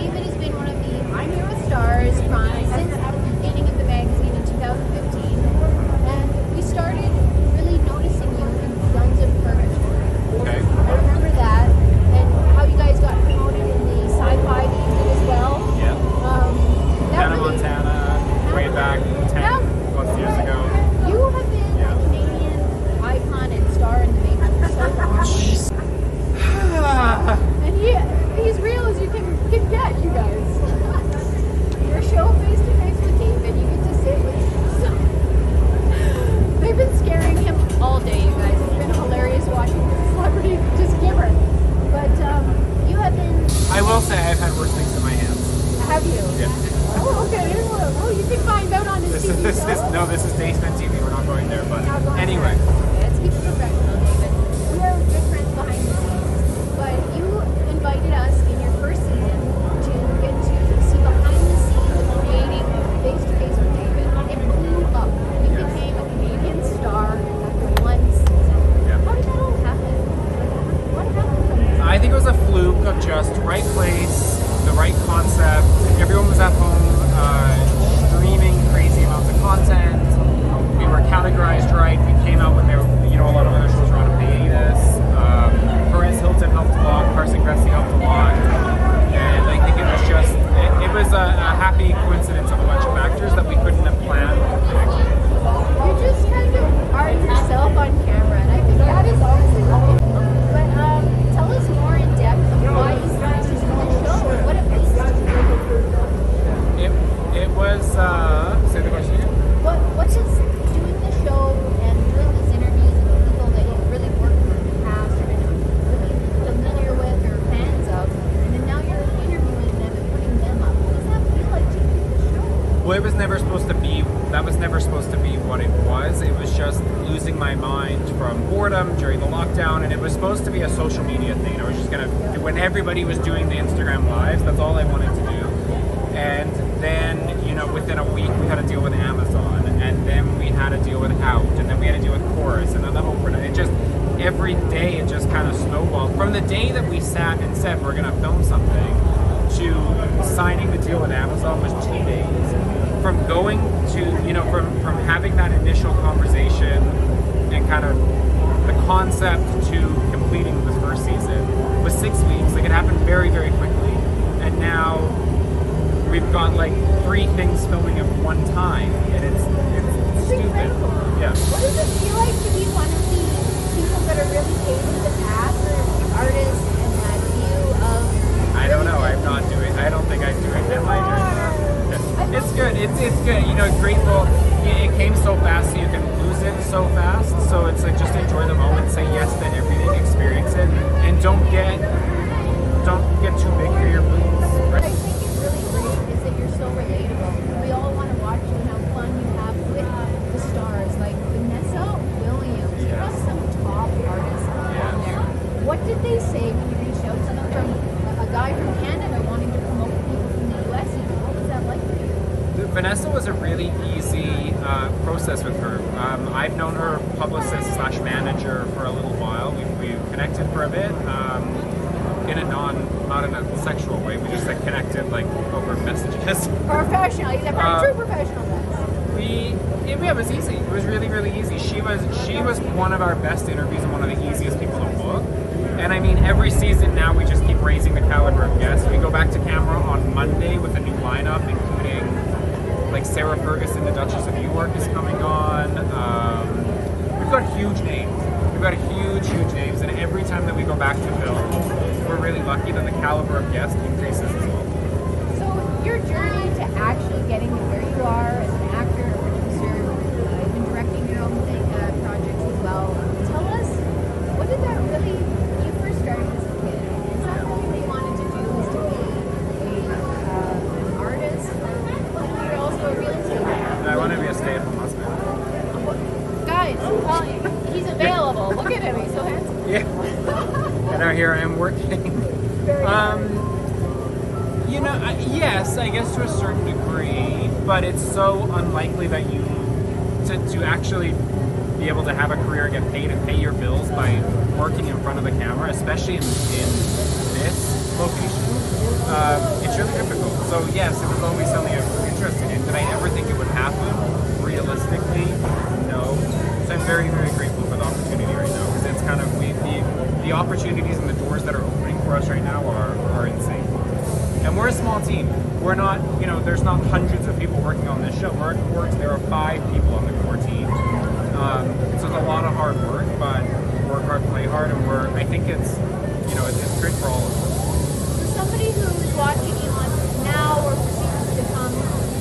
David has been one of the I'm Here with Stars from since the beginning of the magazine in 2015, and we started really noticing you in Guns and Furniture. Okay. I remember that, and how you guys got promoted in the sci-fi that you did as well. Yeah. Um, that Hannah really- Montana, way back 10 Now- plus years ago. You have been Yeah. a Canadian icon and star in the making for so long. And he, he's real as you can, can get, you guys. Your show face to face with David, you get to sit with. They've been scaring him all day, you guys. It's been hilarious watching this celebrity just gibber. But um, you have been. I will say I've had worse things in my hands. Have you? Yeah. Oh, okay. Oh, you can find out on his This TV is, this no, this is Daysman TV. We're not going there, but anyway. there. Let's keep it professional, David. We are good friends behind the scenes, but you invited us in your first season to get to see behind the scenes of creating Face to Face with David. It blew up. You Yes. became a Canadian star after one season. Yeah. How did that all happen? What happened from this? I think it was a fluke of just right place, the right concept. Everyone was at home uh, streaming crazy amounts of content. We were categorized right. We came out when there, you know, a lot of other shows were on a hiatus. Um, Perez Hilton helped a lot. Carson Kressley helped a lot. And I think it was just, it, it was a, a happy coincidence of a bunch of factors that we couldn't have planned or predicted. You just kind of are yourself on camera, and I think that is honestly lovely. But um, tell us more in depth of why you started to do the show and what it means to you. It, it was, uh, say the question again? What what does doing the show and doing these interviews with people that you've really worked with in the past or been really familiar with or fans of, and then now you're interviewing them and putting them up. What does that feel like to do the show? Well, it was never supposed to be. That was never supposed to be what it was. It was just losing my mind from boredom during the lockdown, and it was supposed to be a social media thing. I was just gonna when everybody was doing the Instagram lives. That's all I wanted to do. And then, you know, within a week, we had to deal with Amazon, and then we had to deal with Out, and then we had to deal with Corus, and then the Oprah. It just every day it just kind of snowballed. From the day that we sat and said we're gonna film something to signing the deal with Amazon was two days. From going to, you know, from, from having that initial conversation and kind of the concept to completing the first season was six weeks. Like it happened very, very quickly. And now we've got like three things filming at one time. And it's, it's stupid. Yeah. What does it feel like to be one of the people that are really paid to the past or artists and that view of? I don't know. I'm not doing. I don't think I'm doing that. Am I doing that? It's good. It's it's good. You know, grateful. It, it came so fast, so you can lose it so fast. So it's like just enjoy the moment. Say yes to everything. Experience it, and don't get don't get too big for your boots. What I Right? think is really great is that you're so relatable. We all want to watch you and how fun you have with the stars, like Vanessa Williams. You Yeah. have some top artists on Yeah. there. What did they say when you reached out to them from a, a guy from Canada wanting to promote people from the US? Even what was that like for you? Vanessa was a really easy uh, process with her. Um, I've known her publicist slash manager for a little while. We we connected for a bit. Um, in a non, not in a sexual way. Like connected like over messages. Professional. He's a Uh, true professional. Guys. We it, yeah, it was easy. It was really really easy. She was she was one of our best interviews and one of the easiest people to book. And I mean, every season now we just keep raising the caliber of guests. We go back to camera on Monday with a new lineup, including like Sarah Ferguson, the Duchess of York, is coming on. Um, we've got huge names. We've got huge huge names, and every time that we go back to film, we're really lucky that the caliber of guest increases as well. So your journey to actually getting to where you are as an actor, a producer, uh, even directing your own thing, uh, projects as well. Tell us, what did that really? When you first started as a kid, is that really what you wanted to do? Was to be a uh, an artist? But you're also a real estate. I want to be a stay-at-home husband. Guys, well, he's available. Look at him; he's so handsome. Yeah. and now here I am working. Very Um, I, yes, I guess to a certain degree, but it's so unlikely that you to, to actually be able to have a career get paid and pay your bills by working in front of the camera, especially in, in this location. Um, it's really difficult. So yes, it was always something I was interested in. Did I ever think it would happen? Realistically, no. So I'm very, very grateful for the opportunity right now because it's kind of we the, the opportunities and the doors that are opening for us right now are, are insane. And we're a small team. We're not, you know, there's not hundreds of people working on this show. We're at Quartz, there are five people on the core team. Um, so it's a lot of hard work, but work hard, play hard, and we're, I think it's, you know, it's, it's great for all of us. Somebody who's watching you on now or for seasons to come,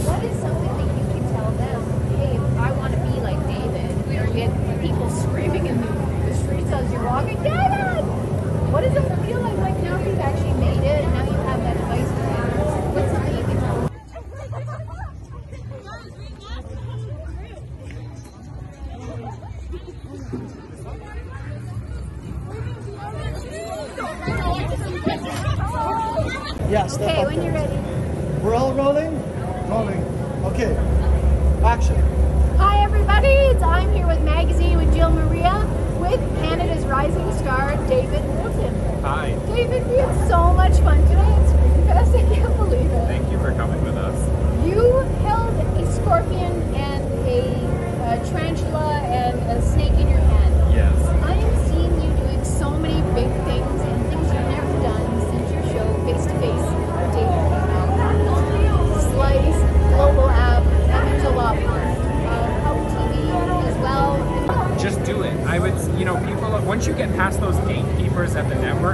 what is something that you can tell them? Hey, if I want to be like David, or get people screaming in the, the streets as you're walking, David! What does it feel like? Like now you've actually made it, and now you have that advice for them. What's something you can tell them? Yeah, step Okay, up when you're ready. We're all rolling? Rolling. Okay. Action. Hi everybody, it's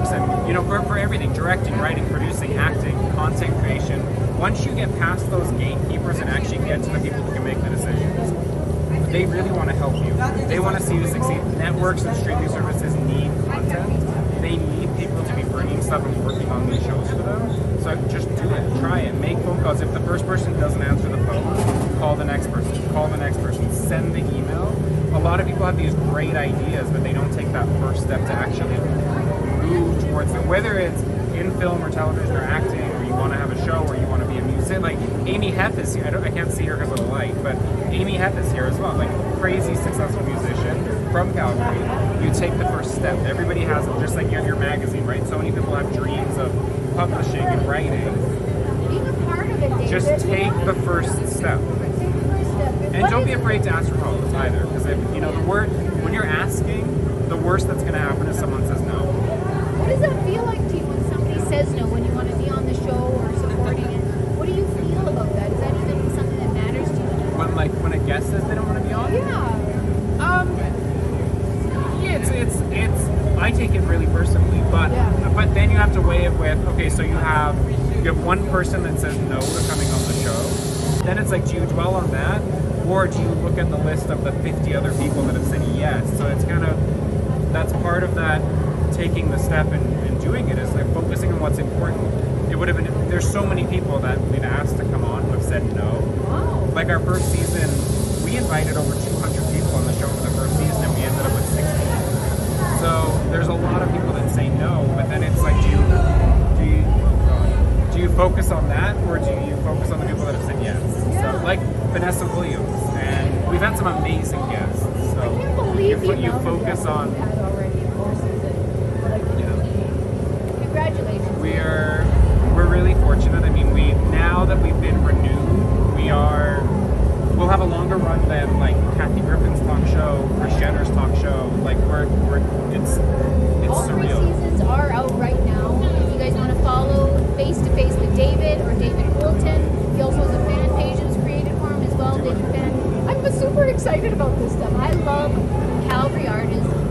and, you know, for, for everything, directing, writing, producing, acting, content creation, once you get past those gatekeepers and actually get to the people who can make the decisions, they really want to help you. They want to see you succeed. Networks and streaming services need content. They need people to be bringing stuff and working on these shows for them. So just do it. Try it. Make phone calls. If the first person doesn't answer the phone, call the next person. Call the next person. Send the email. A lot of people have these great ideas, but they don't take that first step to actually move towards it. Whether it's in film or television or acting, or you want to have a show, or you want to be a musician. Like Amy Heth is here. I, don't, I can't see her because of the light, but Amy Heth is here as well. Like crazy successful musician from Calgary. You take the first step. Everybody has them, just like you have your magazine, right? So many people have dreams of publishing and writing. Just take the first step. Take the first step. And don't be afraid to ask for help either, because if you know the word when you're asking, the worst that's going to happen is someone says no. What does that feel like to you when somebody says no when you want to be on the show or supporting it? What do you feel about that? Is that even something that matters to you? When like when a guest says they don't want to be on, Yeah. um, yeah, it's it's it's. I take it really personally, but Yeah. but then you have to weigh it with okay, so you have you have one person that says no to coming on the show. Then it's like, do you dwell on that, or do you look at the list of the 50 other people that have said yes? So it's kind of that's part of that taking the step and, and doing it is like focusing on what's important. It would have been there's so many people that we've asked to come on who have said no. Wow. Like our first season, we invited over 200 people on the show for the first season, and we ended up with 60. So there's a lot of people that say no, but then it's like, do you do you do you focus on that, or do you focus on the people that have said yes? So like Vanessa Williams, and we've had some amazing guests. So I can't believe you, fo- you focus on. we're we're really fortunate. I mean, we now that we've been renewed, we are we'll have a longer run than like Kathy Griffin's talk show, Kris Jenner's talk show. Like we're we're it's it's All surreal. Three seasons are out right now. If you guys want to follow face to face with David or David Oulton, he also has a fan page that's created for him as well. David fan. I'm super excited about this stuff. I love Calgary artists.